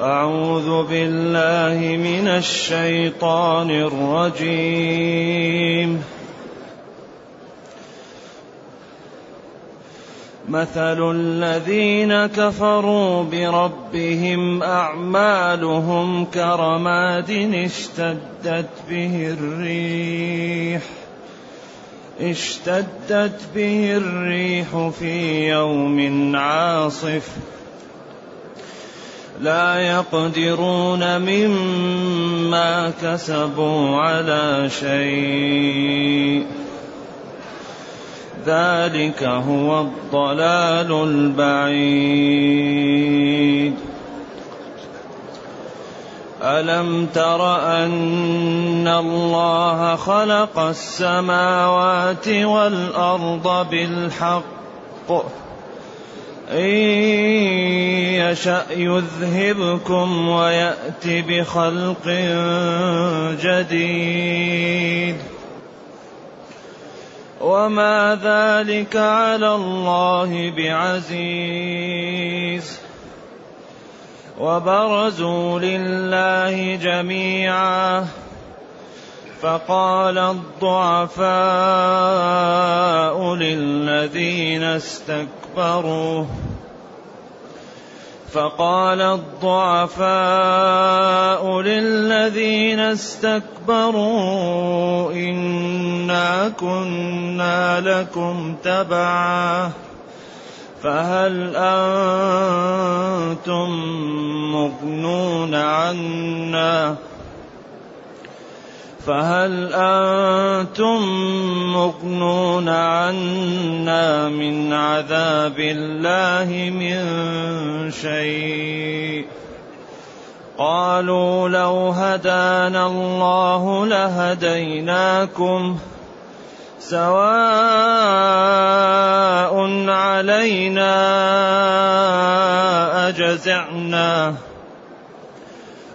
أعوذ بالله من الشيطان الرجيم. مثل الذين كفروا بربهم أعمالهم كرماد اشتدت به الريح اشتدت به الريح في يوم عاصف. لا يقدرون مما كسبوا على شيء. ذلك هو الضلال البعيد. ألم تر أن الله خلق السماوات والأرض بالحق؟ إن يشأ يذهبكم ويأت بخلق جديد. وما ذلك على الله بعزيز. وبرزوا لله جميعا. فقال الضعفاء للذين استكبروا فقال الضعفاء للذين استكبروا إنا كنا لكم تبعا فهل أنتم مغنون عنا فهل أنتم مغنون عنا من عذاب الله من شيء؟ قالوا لو هدانا الله لهديناكم سواء علينا أجزعنا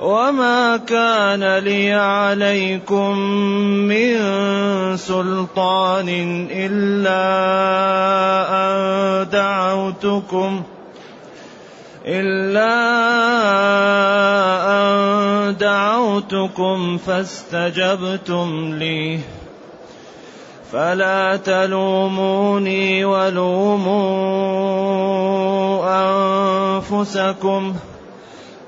وما كان لي عليكم من سلطان إلا أن دعوتكم إلا أن دعوتكم فاستجبتم لي فلا تلوموني ولوموا أنفسكم ۖ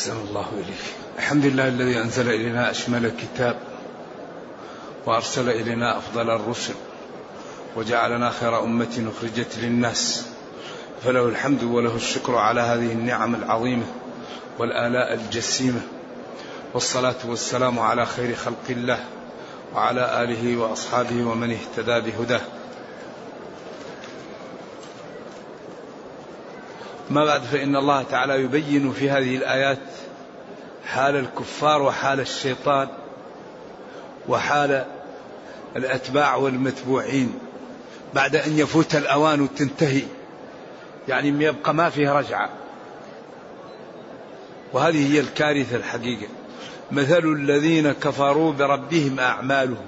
أحسن الله إليك. الحمد لله الذي أنزل إلينا أشمل الكتاب وأرسل إلينا أفضل الرسل وجعلنا خير أمة أخرجت للناس. فله الحمد وله الشكر على هذه النعم العظيمة والآلاء الجسيمة. والصلاة والسلام على خير خلق الله وعلى آله وأصحابه ومن اهتدى بهداه. ما بعد فإن الله تعالى يبين في هذه الآيات حال الكفار وحال الشيطان وحال الأتباع والمتبوعين بعد أن يفوت الأوان وتنتهي. يعني يبقى ما فيه رجعة. وهذه هي الكارثة الحقيقة. مثل الذين كفروا بربهم أعمالهم.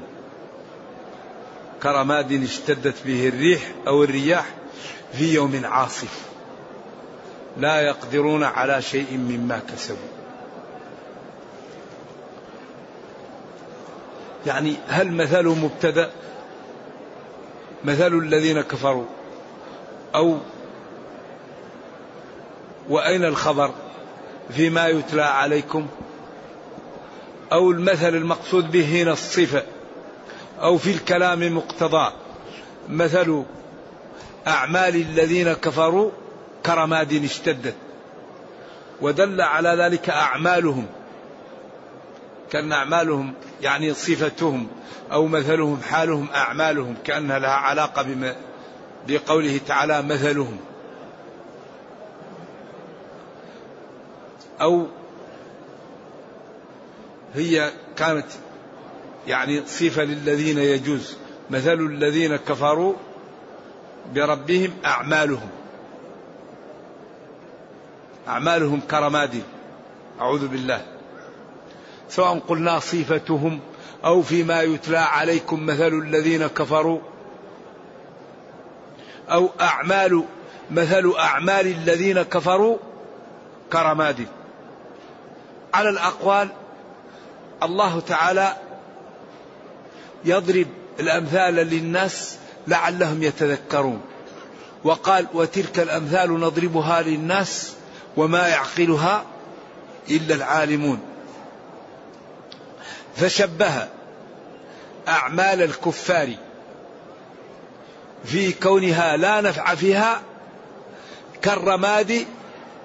كرماد اشتدت به الريح أو الرياح في يوم عاصف. لا يقدرون على شيء مما كسبوا. يعني هل مثل مبتدأ؟ مثل الذين كفروا؟ أو وأين الخبر فيما يتلى عليكم؟ أو المثل المقصود به هنا الصفة أو في الكلام مقتضى؟ مثل أعمال الذين كفروا كرماد اشتدت ودل على ذلك أعمالهم كأن أعمالهم يعني صفتهم أو مثلهم حالهم أعمالهم كأنها لها علاقة بما بقوله تعالى مثلهم. أو هي كانت يعني صفة للذين يجوز مثل الذين كفروا بربهم أعمالهم. أعمالهم كرماد. أعوذ بالله. سواء قلنا صفتهم أو فيما يتلى عليكم مثل الذين كفروا أو أعمال مثل أعمال الذين كفروا كرماد. على الأقوال الله تعالى يضرب الأمثال للناس لعلهم يتذكرون. وقال وتلك الأمثال نضربها للناس وما يعقلها إلا العالمون. فشبه أعمال الكفار في كونها لا نفع فيها كالرماد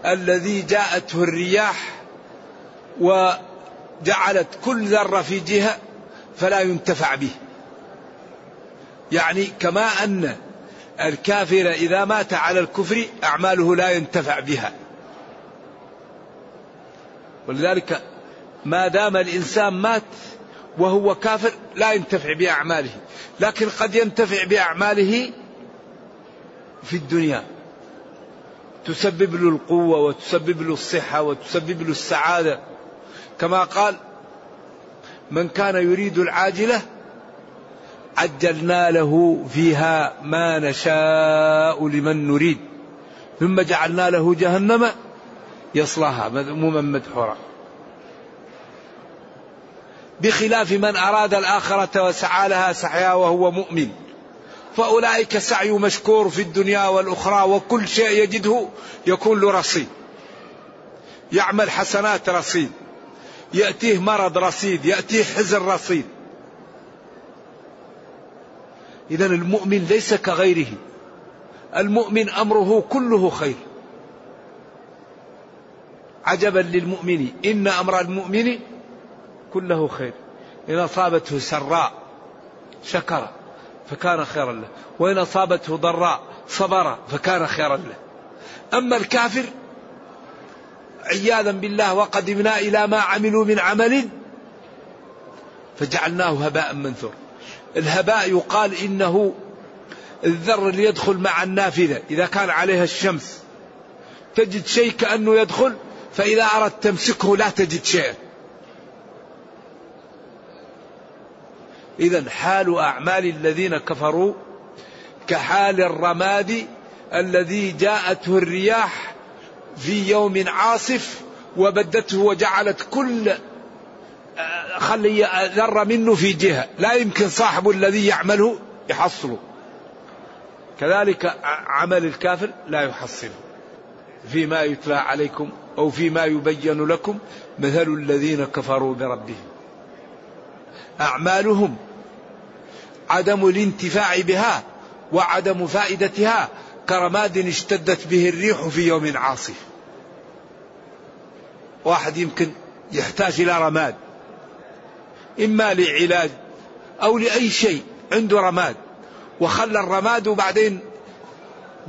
الذي جاءته الرياح وجعلت كل ذرة في جهة فلا ينتفع به. يعني كما أن الكافر إذا مات على الكفر أعماله لا ينتفع بها. ولذلك ما دام الإنسان مات وهو كافر لا ينتفع بأعماله لكن قد ينتفع بأعماله في الدنيا. تسبب له القوة وتسبب له الصحة وتسبب له السعادة. كما قال من كان يريد العاجلة عجلنا له فيها ما نشاء لمن نريد ثم جعلنا له جهنم يصلاها مذموما مدحورا بخلاف من أراد الآخرة وسعى لها سعيا وهو مؤمن. فأولئك سعي مشكور في الدنيا والأخرى وكل شيء يجده يكون له رصيد. يعمل حسنات رصيد. يأتيه مرض رصيد يأتيه حزن رصيد. إذا المؤمن ليس كغيره. المؤمن أمره كله خير. عجبا للمؤمن إن أمر المؤمن كله خير. إن أصابته سراء شكر فكان خيرا له. وإن أصابته ضراء صبر فكان خيرا له. أما الكافر عياذا بالله وقدمنا إلى ما عملوا من عمل فجعلناه هباء منثور. الهباء يقال إنه الذر اللي يدخل مع النافذة. إذا كان عليها الشمس تجد شيء كأنه يدخل فإذا أردت تمسكه لا تجد شيئا إذا حال أعمال الذين كفروا كحال الرماد الذي جاءته الرياح في يوم عاصف وبدته وجعلت كل آه، خلي ذرة منه في جهة. لا يمكن صاحبه الذي يعمله يحصله. كذلك عمل الكافر لا يحصله. فيما يتلى عليكم أو فيما يبين لكم مثل الذين كفروا بربهم. أعمالهم عدم الانتفاع بها وعدم فائدتها كرماد اشتدت به الريح في يوم عاصف. واحد يمكن يحتاج إلى رماد إما لعلاج أو لأي شيء عنده رماد وخلى الرماد وبعدين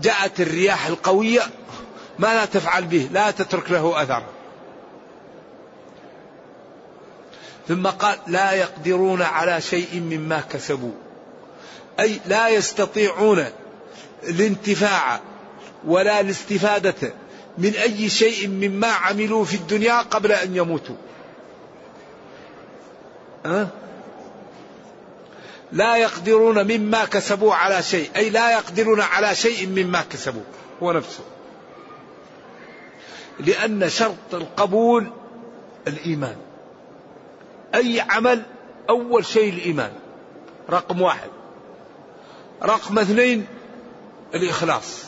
جاءت الرياح القوية ما لا تفعل به لا تترك له أثر. ثم قال لا يقدرون على شيء مما كسبوا. أي لا يستطيعون الانتفاع ولا الاستفادة من أي شيء مما عملوا في الدنيا قبل أن يموتوا. أه؟ لا يقدرون مما كسبوا على شيء أي لا يقدرون على شيء مما كسبوا. هو نفسه. لأن شرط القبول الإيمان. أي عمل أول شيء الإيمان. رقم واحد. رقم اثنين الإخلاص.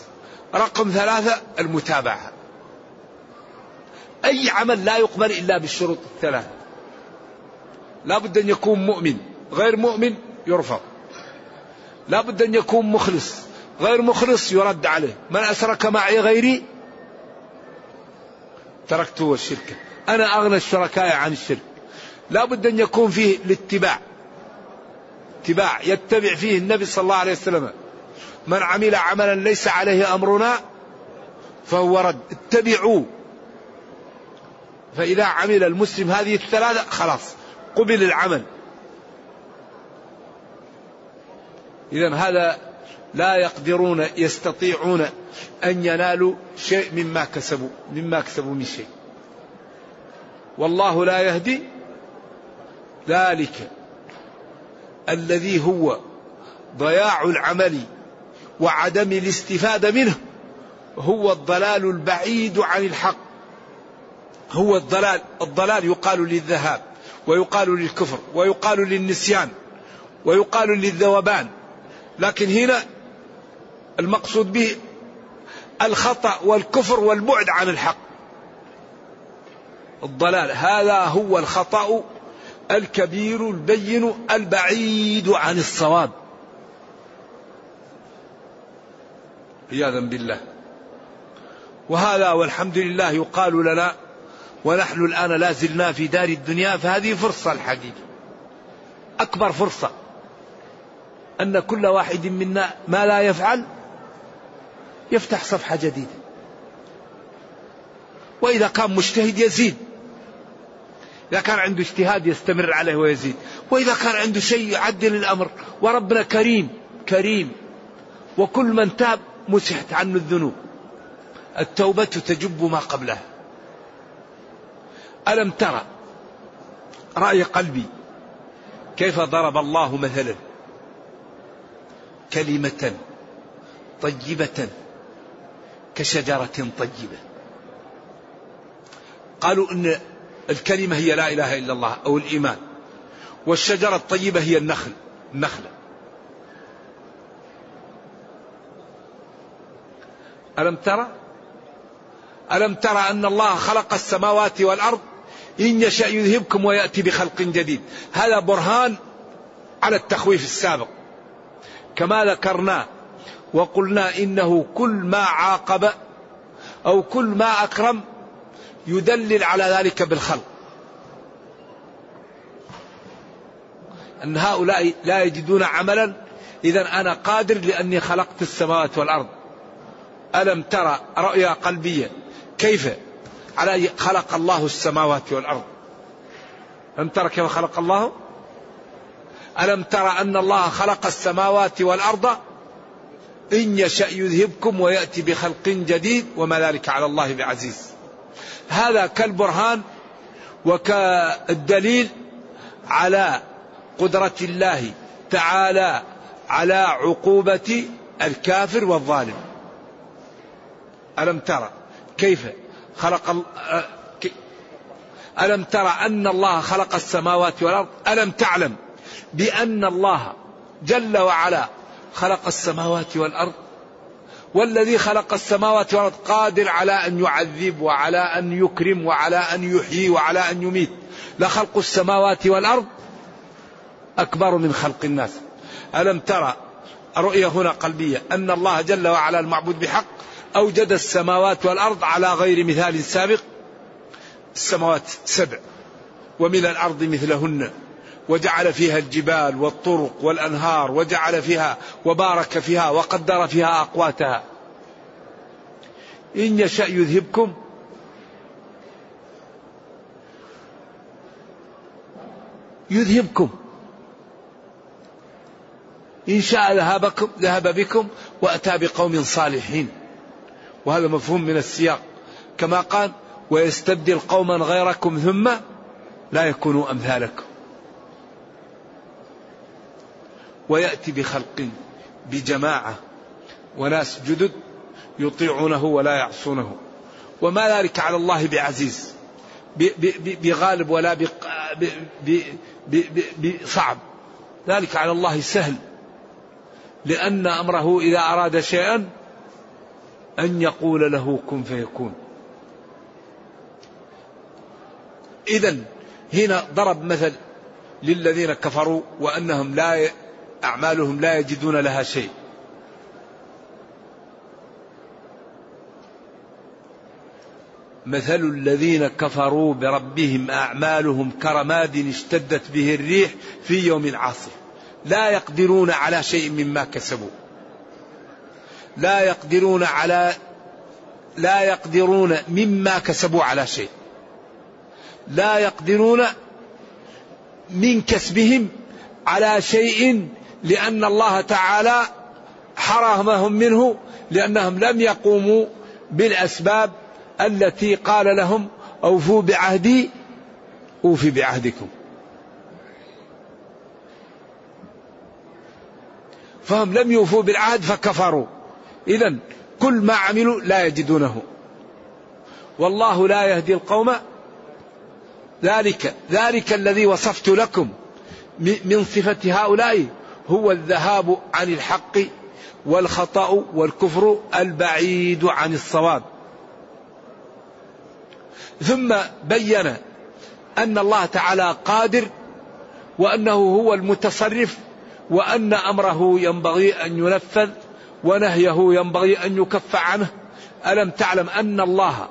رقم ثلاثة المتابعة. أي عمل لا يقبل إلا بالشروط الثلاثة. لا بد أن يكون مؤمن. غير مؤمن يرفض. لا بد أن يكون مخلص. غير مخلص يرد عليه. من أشرك معي غيري تركته الشرك أنا أغنى الشركاء عن الشرك. لا بد أن يكون فيه الاتباع. اتباع يتبع فيه النبي صلى الله عليه وسلم. من عمل عملا ليس عليه أمرنا فهو رد. اتبعوا. فإذا عمل المسلم هذه الثلاثة خلاص قبل العمل. إذا هذا لا يقدرون يستطيعون أن ينالوا شيء مما كسبوا مما كسبوا من شيء. والله لا يهدي ذلك الذي هو ضياع العمل وعدم الاستفادة منه هو الضلال البعيد عن الحق. هو الضلال الضلال يقال للذهاب ويقال للكفر ويقال للنسيان ويقال للذوبان. لكن هنا المقصود به الخطأ والكفر والبعد عن الحق. الضلال هذا هو الخطأ الكبير البين البعيد عن الصواب. عياذا بالله. وهذا والحمد لله يقال لنا ونحن الآن لا زلنا في دار الدنيا فهذه فرصة الحقيقة. أكبر فرصة. أن كل واحد منا ما لا يفعل يفتح صفحة جديدة. وإذا كان مجتهد يزيد. إذا كان عنده اجتهاد يستمر عليه ويزيد. وإذا كان عنده شيء يعدل الأمر. وربنا كريم كريم. وكل من تاب مسحت عنه الذنوب. التوبة تجب ما قبلها. ألم ترى رأي قلبي كيف ضرب الله مثلا كلمة طيبة كشجرة طيبة. قالوا أن الكلمة هي لا إله إلا الله أو الإيمان. والشجرة الطيبة هي النخل النخلة ألم ترى؟ ألم ترى أن الله خلق السماوات والأرض؟ إن يشأ يذهبكم ويأتي بخلق جديد. هذا برهان على التخويف السابق. كما ذكرنا وقلنا إنه كل ما عاقب أو كل ما أكرم يدلل على ذلك بالخلق. أن هؤلاء لا يجدون عملا. إذا أنا قادر لأني خلقت السماوات والأرض. ألم ترى رؤيا قلبية كيف على خلق الله السماوات والأرض؟ ألم ترى كيف خلق الله؟ ألم ترى أن الله خلق السماوات والأرض؟ إن يشأ يذهبكم ويأتي بخلق جديد وما ذلك على الله بعزيز. هذا كالبرهان وكالدليل على قدرة الله تعالى على عقوبة الكافر والظالم. ألم ترى كيف خلق ألم ترى أن الله خلق السماوات والأرض؟ ألم تعلم بأن الله جل وعلا خلق السماوات والأرض والذي خلق السماوات والأرض قادر على أن يعذب وعلى أن يكرم وعلى أن يحيي وعلى أن يميت. لخلق السماوات والأرض أكبر من خلق الناس. ألم ترى رؤية هنا قلبية أن الله جل وعلا المعبود بحق أوجد السماوات والأرض على غير مثال سابق. السماوات سبع ومن الأرض مثلهن. وجعل فيها الجبال والطرق والأنهار وجعل فيها وبارك فيها وقدر فيها أقواتها. إن يشأ يذهبكم. يذهبكم. إن شاء ذهبكم ذهب بكم وأتى بقوم صالحين. وهذا مفهوم من السياق. كما قال ويستبدل قوما غيركم ثم لا يكونوا أمثالكم. ويأتي بخلق بجماعة وناس جدد يطيعونه ولا يعصونه. وما ذلك على الله بعزيز بغالب ولا بصعب. ذلك على الله سهل لأن أمره إذا أراد شيئا أن يقول له كن فيكون. إذا هنا ضرب مثل للذين كفروا وأنهم لا أعمالهم لا يجدون لها شيء. مثل الذين كفروا بربهم أعمالهم كرماد اشتدت به الريح في يوم عاصف. لا يقدرون على شيء مما كسبوا. لا يقدرون على لا يقدرون مما كسبوا على شيء. لا يقدرون من كسبهم على شيء لأن الله تعالى حرمهم منه لأنهم لم يقوموا بالأسباب التي قال لهم أوفوا بعهدي أوفي بعهدكم. فهم لم يوفوا بالعهد فكفروا. إذا كل ما عملوا لا يجدونه. والله لا يهدي القوم ذلك ذلك الذي وصفت لكم من صفة هؤلاء. هو الذهاب عن الحق والخطأ والكفر البعيد عن الصواب. ثم بين أن الله تعالى قادر وأنه هو المتصرف وأن أمره ينبغي أن ينفذ ونهيه ينبغي أن يكف عنه. ألم تعلم أن الله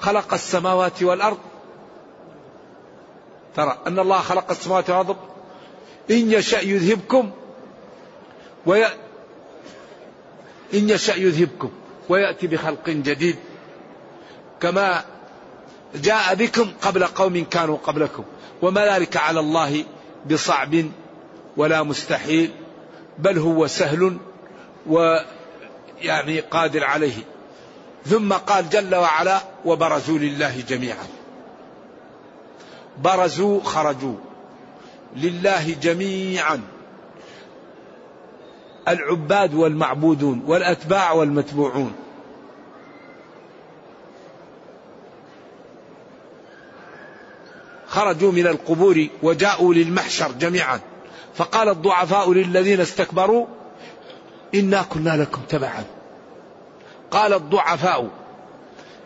خلق السماوات والأرض؟ ترى أن الله خلق السماوات والأرض؟ إن يشأ يذهبكم وي... إن يشأ يذهبكم ويأتي بخلق جديد. كما جاء بكم قبل قوم كانوا قبلكم. وما ذلك على الله بصعب ولا مستحيل بل هو سهل ويعني قادر عليه. ثم قال جل وعلا وبرزوا لله جميعا. برزوا خرجوا لله جميعا. العباد والمعبودون والأتباع والمتبوعون. خرجوا من القبور وجاءوا للمحشر جميعا. فقال الضعفاء للذين استكبروا إنا كنا لكم تبعا. قال الضعفاء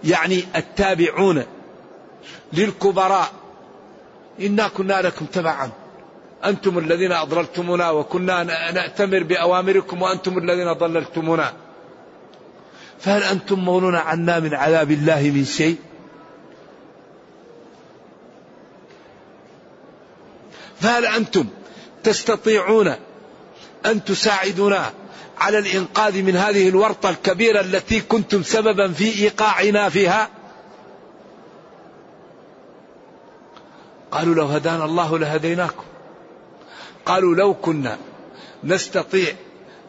يعني التابعون للكبراء إنا كنا لكم تبعا. أنتم الذين أضللتمونا وكنا نأتمر بأوامركم وأنتم الذين ضللتمونا. فهل أنتم مغنون عنا من عذاب الله من شيء؟ فهل أنتم تستطيعون أن تساعدونا على الإنقاذ من هذه الورطة الكبيرة التي كنتم سببا في إيقاعنا فيها؟ قالوا لو هدانا الله لهديناكم. قالوا لو كنا نستطيع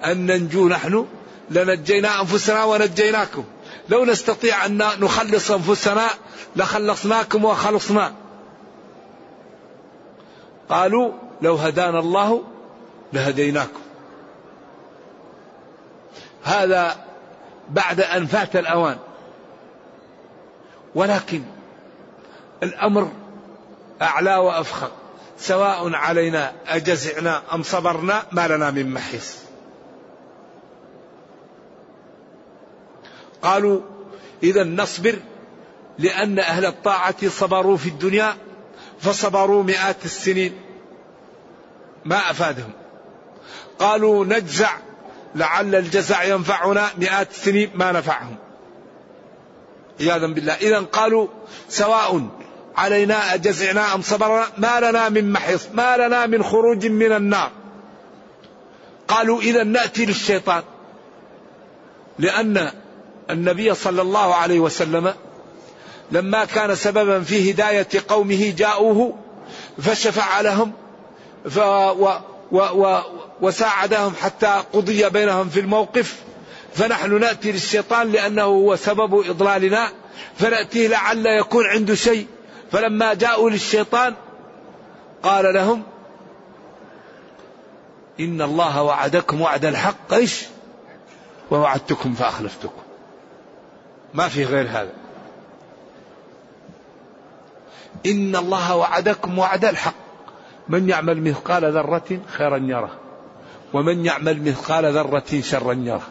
أن ننجو نحن لنجينا أنفسنا ونجيناكم. لو نستطيع أن نخلص أنفسنا لخلصناكم وخلصنا. قالوا لو هدانا الله لهديناكم. هذا بعد أن فات الأوان. ولكن الأمر أعلى وأفخر سواء علينا أجزعنا أم صبرنا ما لنا من محيص. قالوا إذا نصبر لأن أهل الطاعة صبروا في الدنيا فصبروا مئات السنين. ما أفادهم. قالوا نجزع لعل الجزع ينفعنا مئات السنين ما نفعهم. عياذا بالله. إذا قالوا سواء علينا أجزعنا أم صبرنا ما لنا من محيص ما لنا من خروج من النار. قالوا إذا نأتي للشيطان. لأن النبي صلى الله عليه وسلم لما كان سببا في هداية قومه جاءوه فشفع لهم ف و و و وساعدهم حتى قضي بينهم في الموقف. فنحن نأتي للشيطان لأنه هو سبب إضلالنا فنأتيه لعل يكون عنده شيء. فلما جاءوا للشيطان قال لهم إن الله وعدكم وعد الحق إيش؟ ووعدتكم فأخلفتكم. ما في غير هذا. إن الله وعدكم وعد الحق. من يعمل مثقال ذرة خيرا يره ومن يعمل مثقال ذرة شرا يره.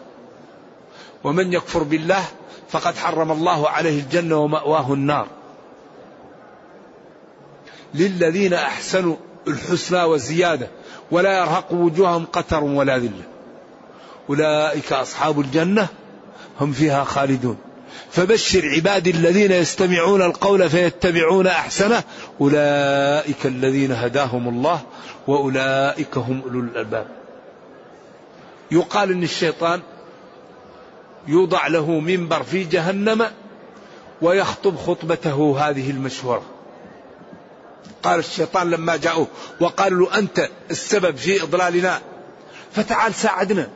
ومن يكفر بالله فقد حرم الله عليه الجنة ومأواه النار. للذين أحسنوا الحسنى وزيادة ولا يرهق وجوههم قتر ولا ذلة أولئك أصحاب الجنة هم فيها خالدون فبشر عبادي الذين يستمعون القول فيتبعون أحسنه أولئك الذين هداهم الله وأولئك هم أولو الألباب. يقال إن الشيطان يوضع له منبر في جهنم ويخطب خطبته هذه المشهوره. قال الشيطان لما جاءوه وقالوا له أنت السبب في إضلالنا؟ فتعال ساعدنا.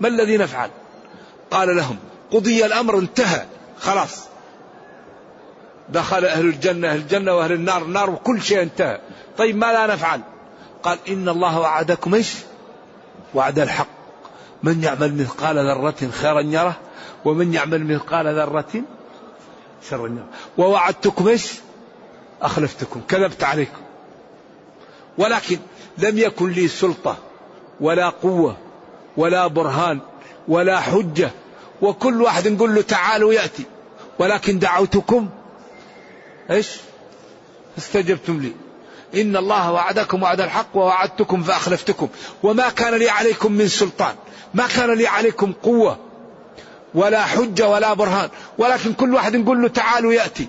ما الذي نفعل؟ قال لهم قضي الأمر انتهى. خلاص. دخل أهل الجنة أهل الجنة وأهل النار النار وكل شيء انتهى. طيب ما لا نفعل؟ قال إن الله وعدكم إيش؟ وعد الحق. من يعمل مثقال ذرة خيرا يره ومن يعمل مثقال ذرة شرا يره. ووعدتكم إيش؟ أخلفتكم كذبت عليكم. ولكن لم يكن لي سلطة ولا قوة ولا برهان ولا حجة وكل واحد نقول له تعالوا يأتي ولكن دعوتكم إيش؟ استجبتم لي. إن الله وعدكم وعد الحق ووعدتكم فأخلفتكم. وما كان لي عليكم من سلطان ما كان لي عليكم قوة ولا حجة ولا برهان ولكن كل واحد نقول له تعالوا يأتي.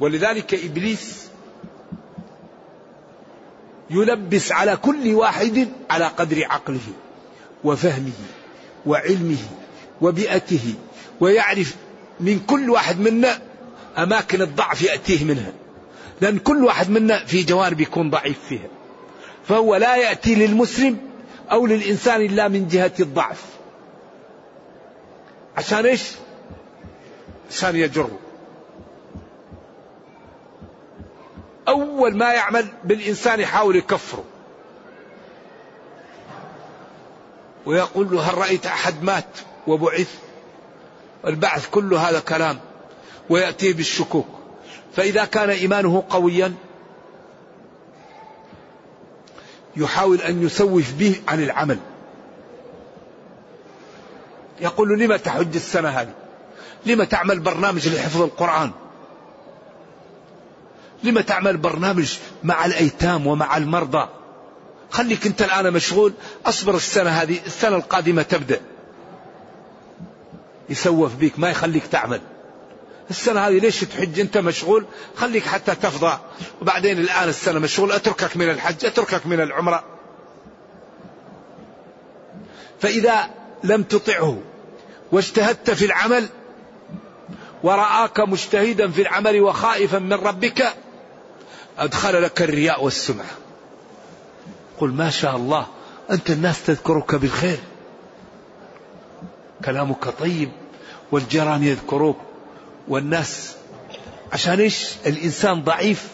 ولذلك إبليس يلبس على كل واحد على قدر عقله وفهمه وعلمه وبيئته ويعرف من كل واحد منا أماكن الضعف يأتيه منها لأن كل واحد منا في جوانب يكون ضعيف فيها. فهو لا يأتي للمسلم أو للإنسان إلا من جهة الضعف. عشان إيش؟ عشان يجره. أول ما يعمل بالإنسان يحاول يكفره. ويقول له هل رأيت أحد مات وبعث؟ البعث كل هذا كلام. ويأتي بالشكوك. فإذا كان إيمانه قويا يحاول أن يسوف به عن العمل. يقول له لما تحج السنة هذه؟ لما تعمل برنامج لحفظ القرآن؟ لما تعمل برنامج مع الأيتام ومع المرضى؟ خليك أنت الآن مشغول أصبر السنة هذه السنة القادمة تبدأ. يسوف بيك ما يخليك تعمل. السنة هذه ليش تحج أنت مشغول؟ خليك حتى تفضى. وبعدين الآن السنة مشغول أتركك من الحج أتركك من العمرة. فإذا لم تطعه واجتهدت في العمل ورآك مجتهدا في العمل وخائفا من ربك أدخل لك الرياء والسمعة قل ما شاء الله أنت الناس تذكرك بالخير. كلامك طيب والجيران يذكروك والناس عشان إيش؟ الإنسان ضعيف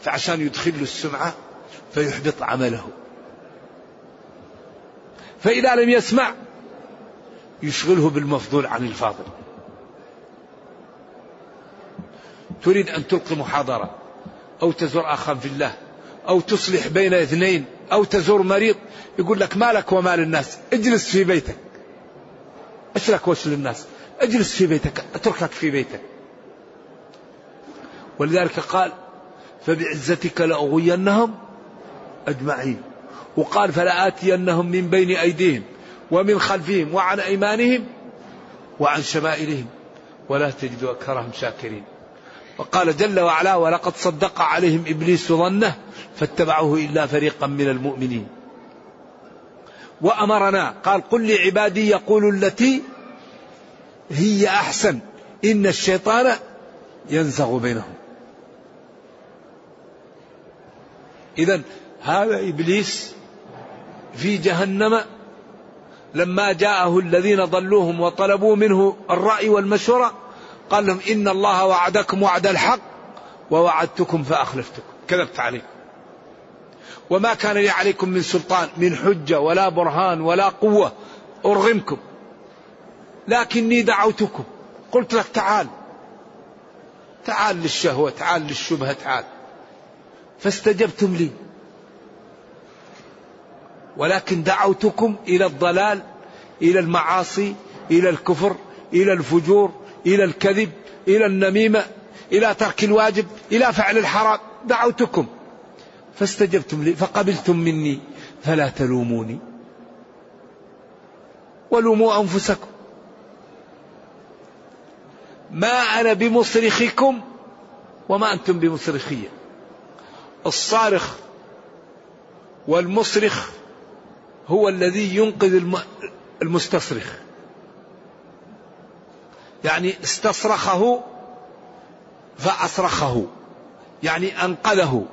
فعشان يدخل له السمعه فيحبط عمله. فإذا لم يسمع يشغله بالمفضول عن الفاضل. تريد أن تلقي محاضرة. أو تزور اخا في الله أو تصلح بين اثنين أو تزور مريض يقول لك مالك ومال الناس اجلس في بيتك. لك وش للناس اجلس في بيتك أتركك في بيتك. ولذلك قال فبعزتك لأغوينهم أجمعين. وقال فلآتينهم من بين أيديهم ومن خلفهم وعن أيمانهم وعن شمائلهم. ولا تجد أكثرهم شاكرين. وقال جل وعلا ولقد صدق عليهم إبليس ظنه فاتبعوه إلا فريقا من المؤمنين. وأمرنا قال قل لعبادي يقول التي هي أحسن. إن الشيطان ينزغ بينهم. إذا هذا إبليس في جهنم لما جاءه الذين ضلوهم وطلبوا منه الرأي والمشورة قال لهم إن الله وعدكم وعد الحق ووعدتكم فأخلفتكم. كذبت عليكم وما كان لي عليكم من سلطان من حجة ولا برهان ولا قوة أرغمكم لكني دعوتكم. قلت لك تعال تعال للشهوة تعال للشبهة تعال. فاستجبتم لي. ولكن دعوتكم إلى الضلال إلى المعاصي إلى الكفر إلى الفجور إلى الكذب إلى النميمة إلى ترك الواجب إلى فعل الحرام. دعوتكم. فاستجبتم لي فقبلتم مني فلا تلوموني. ولوموا أنفسكم. ما أنا بمصرخكم وما أنتم بمصرخية الصارخ والمصرخ هو الذي ينقذ المستصرخ. يعني استصرخه فأصرخه يعني أنقذه.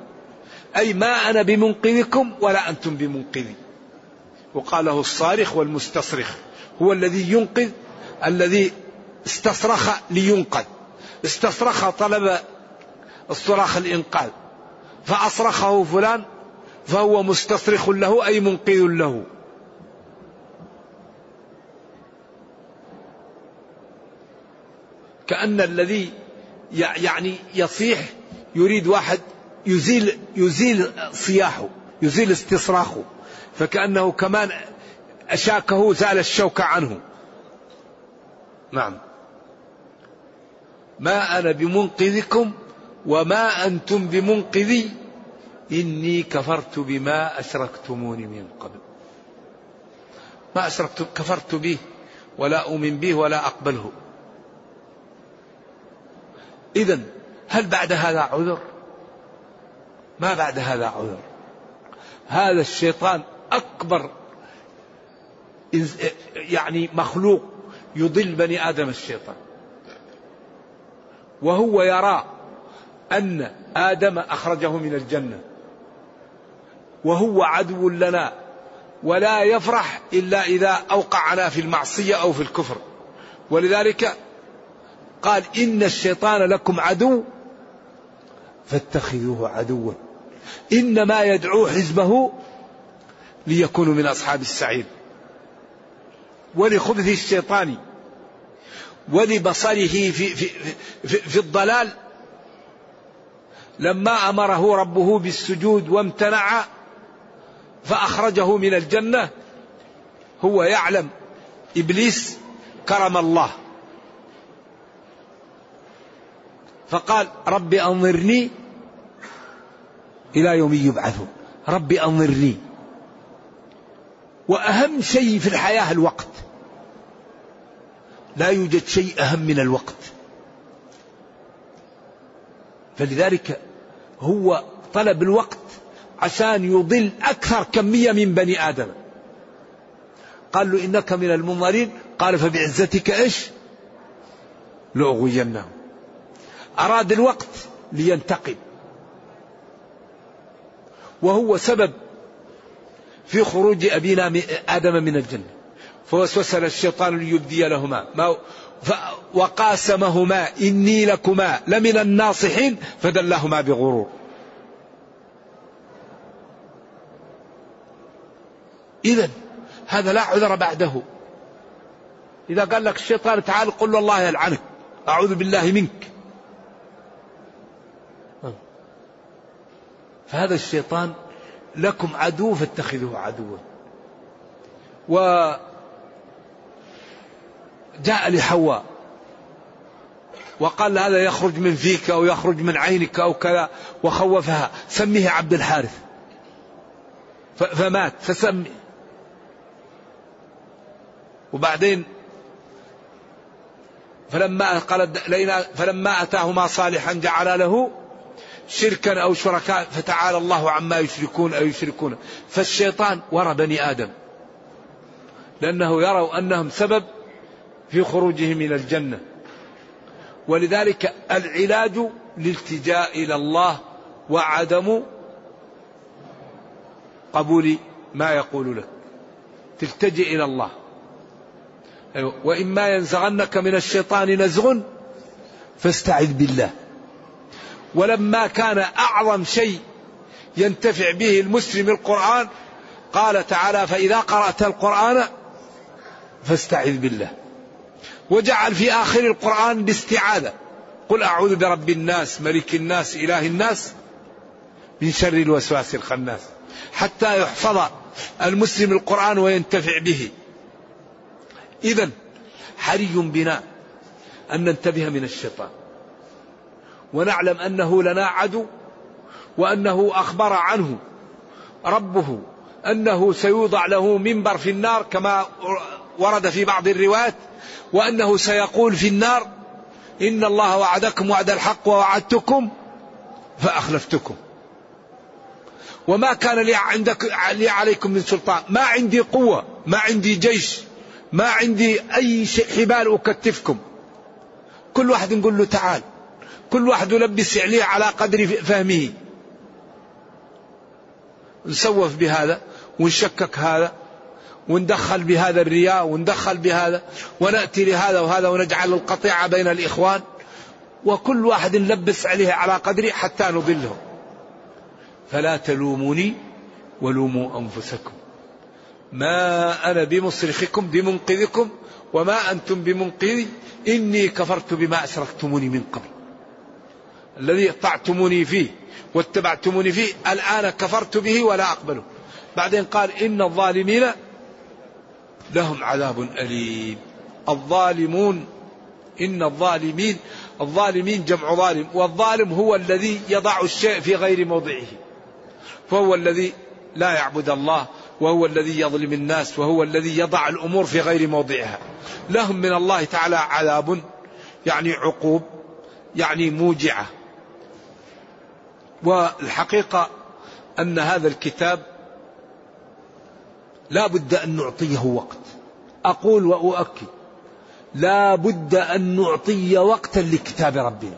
أي ما أنا بمنقذكم ولا أنتم بمنقذي. وقاله الصارخ والمستصرخ هو الذي ينقذ الذي استصرخ لينقذ. استصرخ طلب الصراخ الإنقاذ. فأصرخه فلان فهو مستصرخ له أي منقذ له. كأن الذي يعني يصيح يريد واحد يزيل يزيل صياحه يزيل استصراخه. فكأنه كمان أشاكه زال الشوك عنه. نعم. ما أنا بمنقذكم وما أنتم بمنقذي. إني كفرت بما أشركتموني من قبل. ما أشركت كفرت به ولا أؤمن به ولا أقبله. إذا هل بعد هذا عذر؟ ما بعد هذا عذر. هذا الشيطان أكبر يعني مخلوق يضل بني آدم الشيطان. وهو يرى أن آدم أخرجه من الجنة. وهو عدو لنا ولا يفرح إلا إذا أوقعنا في المعصية أو في الكفر. ولذلك قال إن الشيطان لكم عدو فاتخذوه عدوا. إنما يدعو حزبه ليكونوا من أصحاب السعير. ولخبث الشيطان ولبصره في, في, في, في الضلال. لما أمره ربه بالسجود وامتنع فأخرجه من الجنة. هو يعلم إبليس كرم الله. فقال رب أنظرني إلى يوم يبعثون رب أنظرني. وأهم شيء في الحياة الوقت. لا يوجد شيء أهم من الوقت. فلذلك هو طلب الوقت عشان يضل أكثر كمية من بني آدم. قال له إنك من المنظرين. قال فبعزتك إيش؟ لأغوينهم. أراد الوقت لينتقم. وهو سبب في خروج أبينا آدم من الجنة. فوسوس الشيطان ليبدي لهما. ما وقاسمهما إني لكما لمن الناصحين فدلهما بغرور. إذا هذا لا عذر بعده. إذا قال لك الشيطان تعال قل له الله يلعنك أعوذ بالله منك. فهذا الشيطان لكم عدو فاتخذوه عدوا. و جاء لحواء وقال هذا يخرج من فيك أو يخرج من عينك أو كذا. وخوفها. سميه عبد الحارث. فمات. فسمي وبعدين فلما قال فلما أتاهما صالحا جعل له شركا أو شركاء فتعالى الله عما يشركون أو يشركون. فالشيطان وراء بني آدم لأنه يروا أنهم سبب في خروجهم من الجنة. ولذلك العلاج الالتجاء إلى الله وعدم قبول ما يقول لك. تلتجئ إلى الله. أيوة. وإما ينزغنك من الشيطان نزغ فاستعذ بالله. ولما كان أعظم شيء ينتفع به المسلم القرآن قال تعالى فإذا قرأت القرآن فاستعذ بالله. وجعل في آخر القرآن الاستعاذة قل أعوذ برب الناس ملك الناس إله الناس من شر الوسواس الخناس. حتى يحفظ المسلم القرآن وينتفع به. إذا حري بنا أن ننتبه من الشيطان. ونعلم أنه لنا عدو وأنه أخبر عنه ربه أنه سيوضع له منبر في النار كما ورد في بعض الروايات وأنه سيقول في النار إن الله وعدكم وعد الحق ووعدتكم فأخلفتكم. وما كان لي عندك لي عليكم من سلطان. ما عندي قوة ما عندي جيش ما عندي أي شيء حبال أكتفكم. كل واحد نقول له تعال. كل واحد يلبس عليه على قدر فهمه. نسوف بهذا ونشكك هذا وندخل بهذا الرياء وندخل بهذا ونأتي لهذا وهذا ونجعل القطيعة بين الإخوان. وكل واحد نلبس عليه على قدره حتى نضله. فلا تلوموني ولوموا أنفسكم. ما أنا بمصرخكم بمنقذكم وما أنتم بمنقذي. إني كفرت بما أشركتموني من قبل. الذي طعتموني فيه واتبعتموني فيه الآن كفرت به ولا أقبله. بعدين قال إن الظالمين لهم عذاب أليم. الظالمون إن الظالمين الظالمين جمع ظالم والظالم هو الذي يضع الشيء في غير موضعه. فهو الذي لا يعبد الله وهو الذي يظلم الناس وهو الذي يضع الأمور في غير موضعها. لهم من الله تعالى عذاب يعني عقوب يعني موجعة. والحقيقة أن هذا الكتاب لا بد أن نعطيه وقت. أقول وأؤكد لا بد أن نعطي وقتا لكتاب ربنا.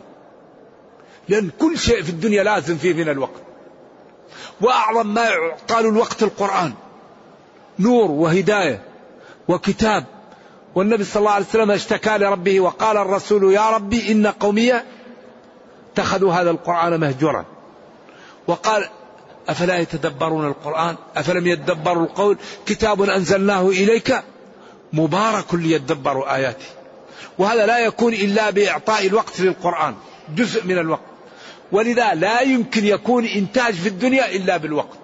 لأن كل شيء في الدنيا لازم فيه من الوقت. وأعظم ما يعطى الوقت القرآن. نور وهداية وكتاب. والنبي صلى الله عليه وسلم اشتكى لربه وقال الرسول يا ربي إن قومي اتخذوا هذا القرآن مهجورا. وقال أفلا يتدبرون القرآن؟ أفلم يدبروا القول؟ كتاب أنزلناه إليك مبارك ليدبروا آياته وهذا لا يكون إلا بإعطاء الوقت للقرآن جزء من الوقت. ولذا لا يمكن يكون إنتاج في الدنيا إلا بالوقت.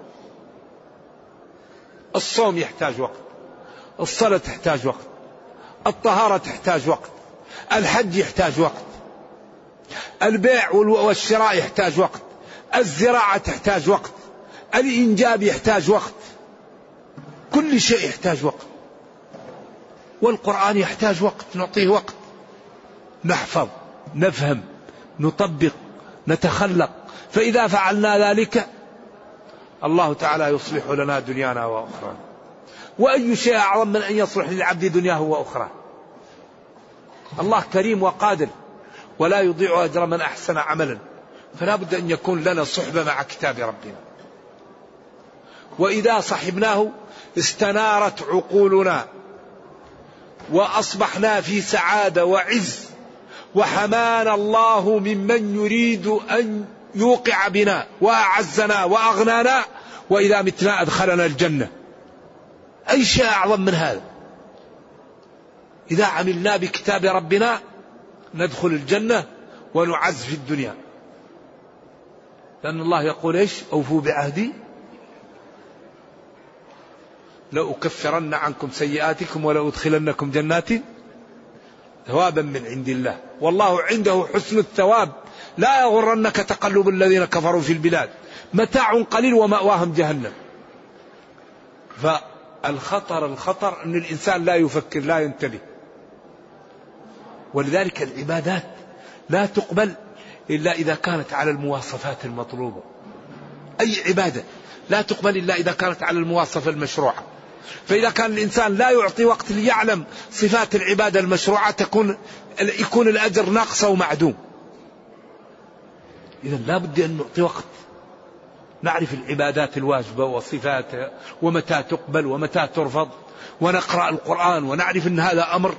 الصوم يحتاج وقت الصلاة تحتاج وقت الطهارة تحتاج وقت الحج يحتاج وقت البيع والشراء يحتاج وقت. الزراعة تحتاج وقت الإنجاب يحتاج وقت كل شيء يحتاج وقت والقرآن يحتاج وقت نعطيه وقت. نحفظ نفهم نطبق نتخلق. فإذا فعلنا ذلك الله تعالى يصلح لنا دنيانا وأخرانا. وأي شيء أعظم من أن يصلح للعبد دنياه وأخراه. الله كريم وقادر ولا يضيع أجر من أحسن عملا. فلا بد أن يكون لنا صحبة مع كتاب ربنا. وإذا صحبناه استنارت عقولنا وأصبحنا في سعادة وعز وحمانا الله ممن يريد أن يوقع بنا وأعزنا وأغنانا وإذا متنا أدخلنا الجنة. أي شيء أعظم من هذا؟ إذا عملنا بكتاب ربنا ندخل الجنة ونعز في الدنيا. لأن الله يقول إيش؟ أوفوا بعهدي. لأكفرن عنكم سيئاتكم ولأدخلنكم جنات ثوابا من عند الله. والله عنده حسن الثواب. لا يغرنك تقلب الذين كفروا في البلاد. متاع قليل ومأواهم جهنم. فالخطر الخطر أن الإنسان لا يفكر لا ينتبه. ولذلك العبادات لا تقبل إلا إذا كانت على المواصفات المطلوبة. أي عبادة. لا تقبل إلا إذا كانت على المواصفة المشروعة. فإذا كان الإنسان لا يعطي وقت ليعلم صفات العبادة المشروعة تكون يكون الأجر ناقص ومعدوم إذا لا بد أن نعطي وقت. نعرف العبادات الواجبة وصفاتها ومتى تقبل ومتى ترفض ونقرأ القرآن ونعرف أن هذا أمر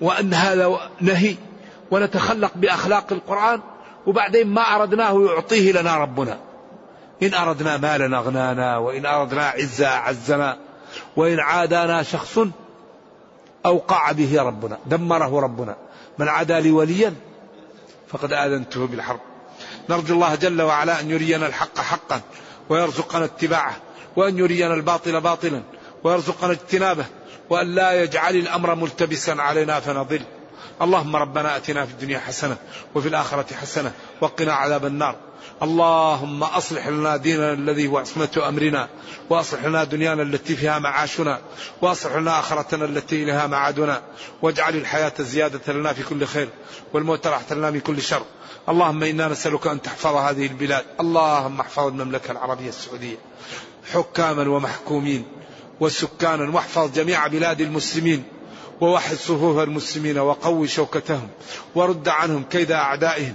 وأن هذا نهي ونتخلق بأخلاق القرآن. وبعدين ما أردناه يعطيه لنا ربنا. إن أردنا مالا أغنانا وإن أردنا عزة أعزنا وإن عادانا شخص أوقع به ربنا دمره ربنا. من عادى لي وليا فقد آذنته بالحرب. نرجو الله جل وعلا أن يرينا الحق حقا ويرزقنا اتباعه وأن يرينا الباطل باطلا ويرزقنا اجتنابه وأن لا يجعل الأمر ملتبسا علينا فنضل. اللهم ربنا آتنا في الدنيا حسنة وفي الآخرة حسنة وقنا عذاب النار. اللهم أصلح لنا ديننا الذي هو عصمة أمرنا وأصلح لنا دنيانا التي فيها معاشنا وأصلح لنا آخرتنا التي إليها معادنا. واجعل الحياة زيادة لنا في كل خير والموت راحة لنا من كل شر. اللهم إنا نسألك أن تحفظ هذه البلاد. اللهم احفظ المملكة العربية السعودية. حكاما ومحكومين وسكانا واحفظ جميع بلاد المسلمين. ووحد صفوف المسلمين وقوي شوكتهم ورد عنهم كيد أعدائهم.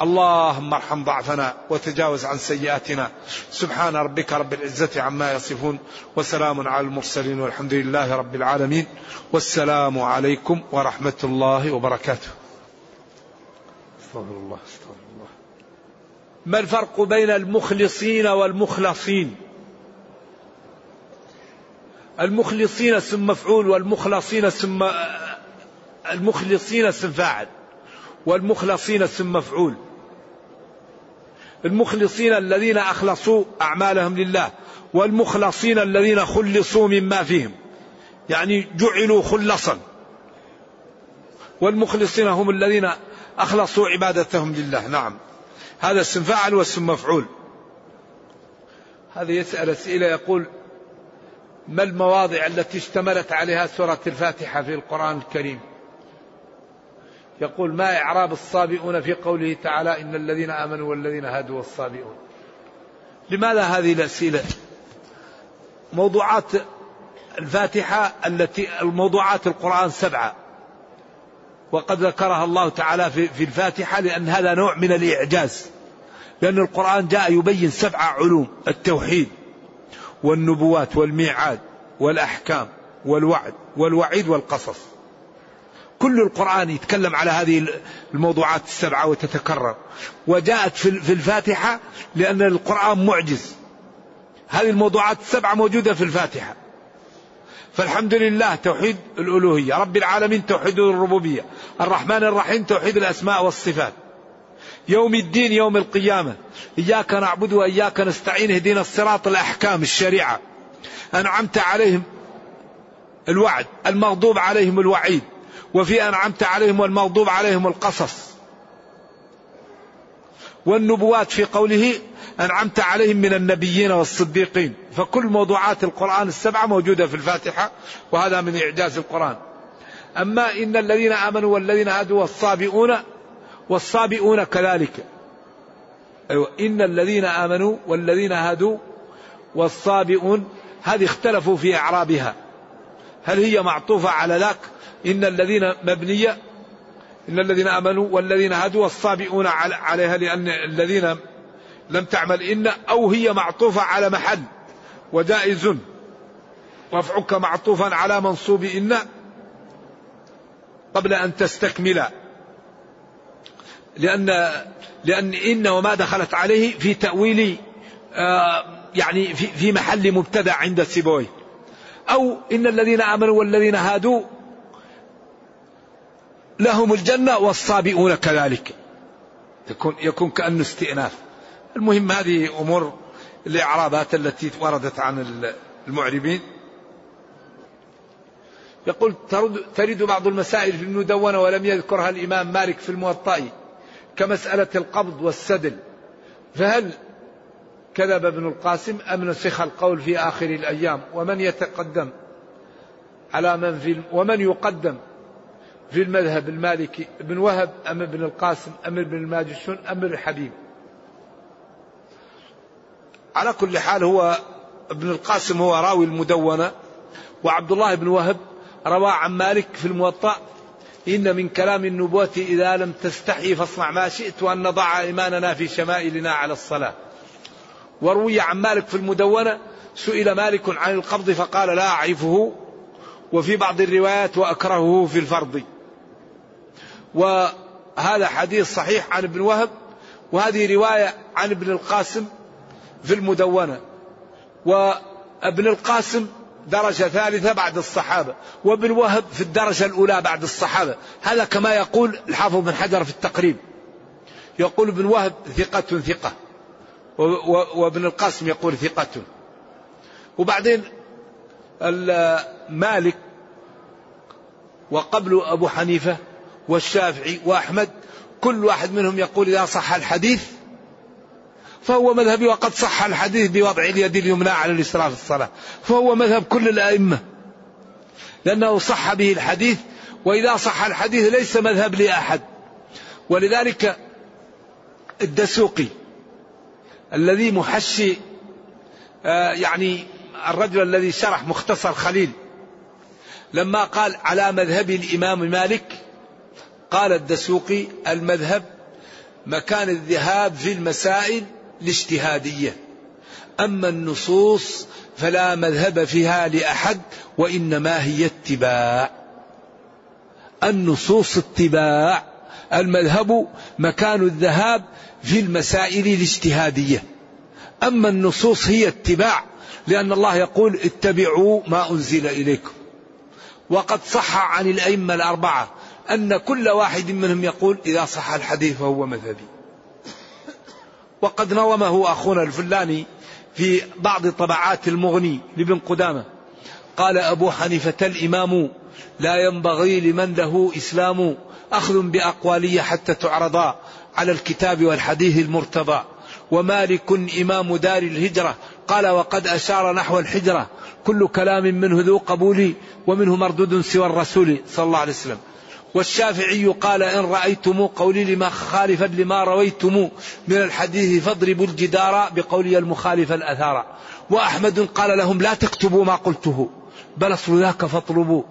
اللهم ارحم ضعفنا وتجاوز عن سيئاتنا. سبحان ربك رب العزة عما يصفون وسلام على المرسلين والحمد لله رب العالمين. والسلام عليكم ورحمة الله وبركاته. استغفر الله استغفر الله. ما الفرق بين المخلصين والمخلصين؟ المخلصين اسم مفعول والمخلصين اسم المخلصين اسم فاعل والمخلصين اسم مفعول. المخلصين الذين أخلصوا أعمالهم لله والمخلصين الذين خلصوا مما فيهم. يعني جعلوا خلصا. والمخلصين هم الذين أخلصوا عبادتهم لله. نعم. هذا اسم فاعل واسم مفعول. هذا يسأل اسئله يقول ما المواضع التي اشتملت عليها سورة الفاتحة في القرآن الكريم؟ يقول ما إعراب الصابئون في قوله تعالى إن الذين آمنوا والذين هادوا والصابئون لماذا هذه الأسئلة؟ موضوعات الفاتحة التي الموضوعات القرآن سبعة وقد ذكرها الله تعالى في, في الفاتحة لأن هذا نوع من الإعجاز لأن القرآن جاء يبين سبع علوم التوحيد والنبوات والميعاد والأحكام والوعد والوعيد والقصص. كل القرآن يتكلم على هذه الموضوعات السبعة وتتكرر. وجاءت في الفاتحة لأن القرآن معجز. هذه الموضوعات السبعة موجودة في الفاتحة. فالحمد لله توحيد الألوهية. رب العالمين توحيد الربوبية. الرحمن الرحيم توحيد الأسماء والصفات. يوم الدين يوم القيامة. إياك نعبد وإياك نستعين اهدنا الصراط الأحكام الشريعة. أنعمت عليهم الوعد المغضوب عليهم الوعيد. وفي أنعمت عليهم والمغضوب عليهم القصص. والنبوات في قوله أنعمت عليهم من النبيين والصديقين. فكل موضوعات القرآن السبعة موجودة في الفاتحة وهذا من إعجاز القرآن. أما إن الذين آمنوا والذين هادوا والصابئون والصابئون كذلك. أيوة. إن الذين آمنوا والذين هادوا والصابئون هذه اختلفوا في إعرابها. هل هي معطوفة على ذاك؟ إن الذين مبنية إن الذين آمنوا والذين هادوا والصابئون عليها لأن الذين لم تعمل إن أو هي معطوفة على محل وجائز. رفعك معطوفا على منصوب إن قبل أن تستكمل. لأن لأن إن وما دخلت عليه في تأويل آه، يعني في في محل مبتدع عند السيبوي. أو إن الذين آمنوا والذين هادوا لهم الجنة والصابئون كذلك. يكون يكون كأنه استئناف. المهم هذه أمور الإعرابات التي وردت عن المعربين. يقول ترد, ترد بعض المسائل في المدونة ولم يذكرها الإمام مالك في الموطأ. كمسألة القبض والسدل. فهل كذب ابن القاسم أم نسخ القول في آخر الأيام؟ ومن يتقدم على من في ومن يقدم في المذهب المالكي ابن وهب أم ابن القاسم أم ابن الماجشون أم ابن الحبيب؟ على كل حال هو ابن القاسم هو راوي المدونة وعبد الله بن وهب روى عن مالك في الموطأ إن من كلام النبوة إذا لم تستحي فاصنع ما شئت وأن نضع إيماننا في شمائلنا على الصلاة. وروي عن مالك في المدونة سئل مالك عن القبض فقال لا أعرفه وفي بعض الروايات وأكرهه في الفرض. وهذا حديث صحيح عن ابن وهب وهذه رواية عن ابن القاسم في المدونة. وابن القاسم درجة ثالثة بعد الصحابة وابن وهب في الدرجة الأولى بعد الصحابة. هذا كما يقول الحافظ بن حجر في التقريب. يقول ابن وهب ثقة ثقة. وابن القاسم يقول ثقة. وبعدين مالك وقبل أبو حنيفة والشافعي وأحمد كل واحد منهم يقول إذا صح الحديث فهو مذهبي وقد صح الحديث بوضع اليد اليمنى على اليسرى في الصلاة. فهو مذهب كل الأئمة. لأنه صح به الحديث وإذا صح الحديث ليس مذهب لأحد. ولذلك الدسوقي الذي محشي آه، يعني الرجل الذي شرح مختصر خليل لما قال على مذهب الإمام مالك قال الدسوقي المذهب مكان الذهاب في المسائل الاجتهادية. أما النصوص فلا مذهب فيها لأحد وإنما هي اتباع. النصوص اتباع. المذهب مكان الذهاب في المسائل الاجتهادية. أما النصوص هي اتباع لأن الله يقول اتبعوا ما أنزل إليكم. وقد صح عن الأئمة الأربعة أن كل واحد منهم يقول إذا صح الحديث فهو مذهبي. وقد نظمه أخونا الفلاني في بعض طبعات المغني لابن قدامة. قال أبو حنيفة الإمام لا ينبغي لمن له إسلام أخذ بأقوالي حتى تعرضا على الكتاب والحديث المرتضى. ومالك إمام دار الهجرة. قال وقد أشار نحو الحجرة. كل كلام منه ذو قبول ومنه مردود سوى الرسول صلى الله عليه وسلم. والشافعي قال إن رأيتم قولي لما خالفا لما رويتم من الحديث فاضربوا الجدار بقولي المخالف الأثار. وأحمد قال لهم لا تكتبوا ما قلته بل أصل ذاك فاطلبوا.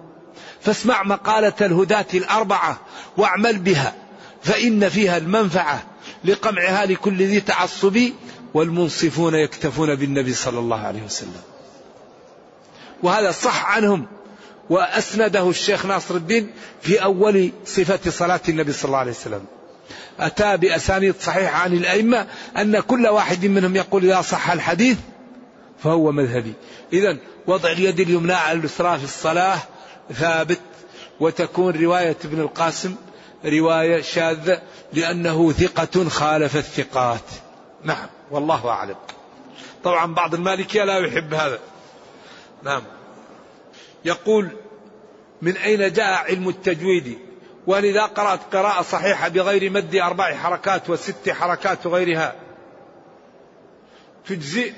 فاسمع مقالة الهداة الأربعة واعمل بها فإن فيها المنفعة لقمعها لكل ذي تعصب والمنصفون يكتفون بالنبي صلى الله عليه وسلم. وهذا صح عنهم. وأسنده الشيخ ناصر الدين في أول صفة صلاة النبي صلى الله عليه وسلم. أتى بأسانيد صحيحة عن الأئمة أن كل واحد منهم يقول إذا صح الحديث فهو مذهبي. إذا وضع اليد اليمنى على اليسرى في الصلاة ثابت وتكون رواية ابن القاسم رواية شاذة لأنه ثقة خالف الثقات. نعم والله أعلم. طبعا بعض المالكية لا يحب هذا. نعم. يقول من أين جاء علم التجويد؟ وهل إذا قرأت قراءة صحيحة بغير مد أربع حركات وست حركات وغيرها. تجزئ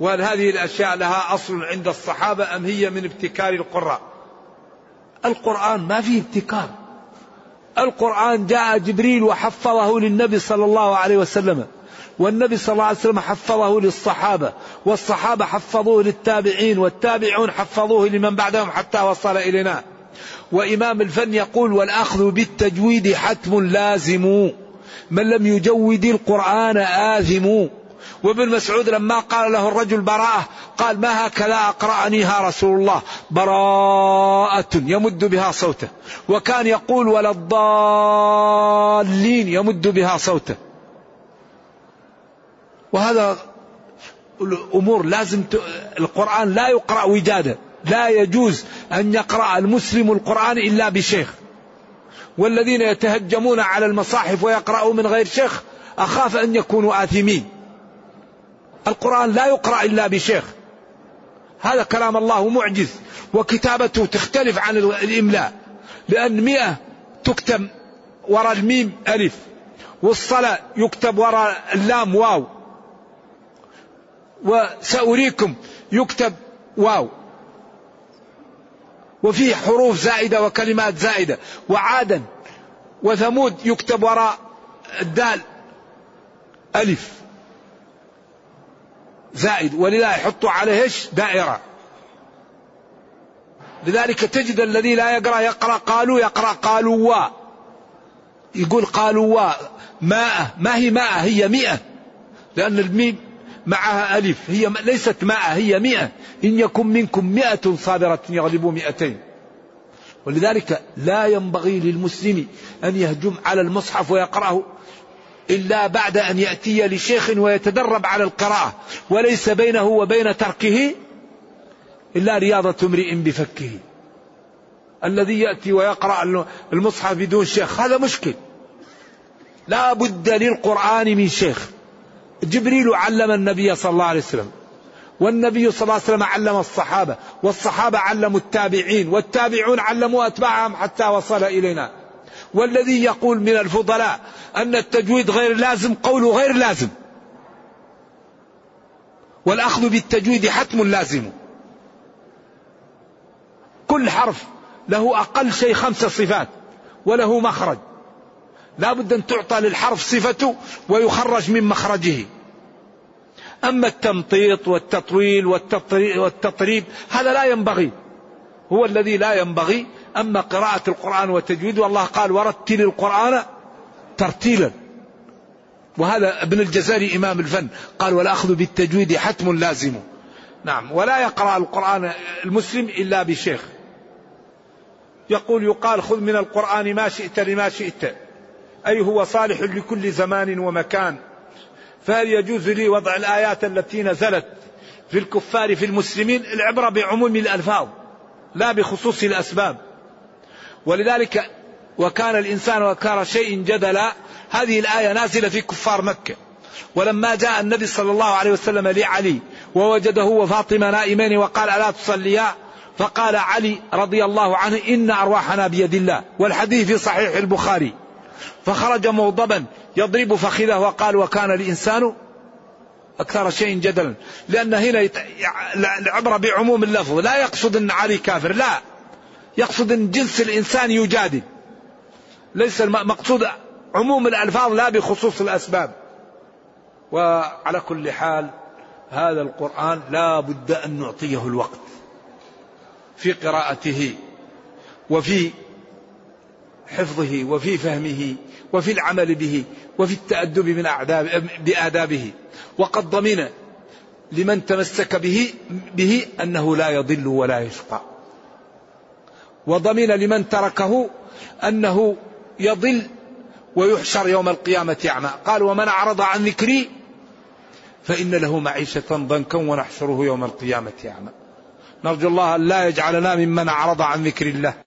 وهل هذه الأشياء لها أصل عند الصحابة أم هي من ابتكار القراء؟ القرآن ما فيه ابتكار. القرآن جاء جبريل وحفظه للنبي صلى الله عليه وسلم والنبي صلى الله عليه وسلم حفظه للصحابة والصحابة حفظوه للتابعين والتابعون حفظوه لمن بعدهم حتى وصل إلينا. وإمام الفن يقول والأخذ بالتجويد حتم لازم. من لم يجود القرآن آثم وابن مسعود لما قال له الرجل براءة قال ما هكذا أقرأنيها رسول الله؟ براءة يمد بها صوته. وكان يقول ولا الضالين يمد بها صوته. وهذا الأمور لازم ت... القرآن لا يقرأ وجادة. لا يجوز أن يقرأ المسلم القرآن إلا بشيخ. والذين يتهجمون على المصاحف ويقرأوا من غير شيخ أخاف أن يكونوا آثمين. القرآن لا يقرأ إلا بشيخ. هذا كلام الله معجز وكتابته تختلف عن الإملاء لأن مئة تكتب وراء الميم ألف والصلاة يكتب وراء اللام واو. وسأريكم. يكتب واو. وفيه حروف زائدة وكلمات زائدة. وعادا وثمود يكتب وراء الدال ألف. زائد. ولذا يحطوا عليه إيش؟ دائرة. لذلك تجد الذي لا يقرأ يقرأ قالوا يقرأ قالوا وا. يقول قالوا وا. ماء. ما هي ماء؟ هي مئة. لأن الميم معها ألف هي ليست ماء هي مئة. إن يكن منكم مئة صابرة يغلبوا مئتين. ولذلك لا ينبغي للمسلم أن يهجم على المصحف ويقرأه إلا بعد أن يأتي لشيخ ويتدرب على القراءة. وليس بينه وبين تركه إلا رياضة امرئ بفكه. الذي يأتي ويقرأ المصحف بدون شيخ هذا مشكل. لا بد للقرآن من شيخ. جبريل علم النبي صلى الله عليه وسلم. والنبي صلى الله عليه وسلم علم الصحابة والصحابة علموا التابعين والتابعون علموا أتباعهم حتى وصل إلينا. والذي يقول من الفضلاء أن التجويد غير لازم قوله غير لازم. والأخذ بالتجويد حتم لازم. كل حرف له أقل شيء خمس صفات وله مخرج. لا بد أن تعطى للحرف صفته ويخرج من مخرجه. أما التمطيط والتطويل والتطريب هذا لا ينبغي. هو الذي لا ينبغي. أما قراءة القرآن وتجويد والله قال ورتل القرآن ترتيلا. وهذا ابن الجزري إمام الفن قال والأخذ بالتجويد حتم لازم. نعم. ولا يقرأ القرآن المسلم إلا بشيخ. يقول يقال خذ من القرآن ما شئت لما شئت. أي هو صالح لكل زمان ومكان. فهل يجوز لي وضع الآيات التي نزلت في الكفار في المسلمين العبرة بعموم الألفاظ لا بخصوص الأسباب. ولذلك وكان الإنسان وكان شيء جدلا هذه الآية نازلة في كفار مكة. ولما جاء النبي صلى الله عليه وسلم لعلي ووجده وفاطمة نائمين وقال ألا تصليا؟ فقال علي رضي الله عنه إن أرواحنا بيد الله. والحديث في صحيح البخاري. فخرج مغضبا يضرب فخذه وقال وكان الإنسان أكثر شيء جدلا. لأن هنا العبرة بعموم اللفظ. لا يقصد أن علي كافر. لا. يقصد أن جنس الإنسان يجادل. ليس المقصود عموم الألفاظ لا بخصوص الأسباب. وعلى كل حال هذا القرآن لا بد أن نعطيه الوقت في قراءته. وفي حفظه وفي فهمه وفي العمل به وفي التأدب من أعداب بآدابه. وقد ضمن لمن تمسك به به أنه لا يضل ولا يشقى. وضمن لمن تركه أنه يضل ويحشر يوم القيامة أعمى. قال ومن أعرض عن ذكري فإن له معيشة ضنكا ونحشره يوم القيامة أعمى. نرجو الله أن لا يجعلنا ممن أعرض عن ذكر الله.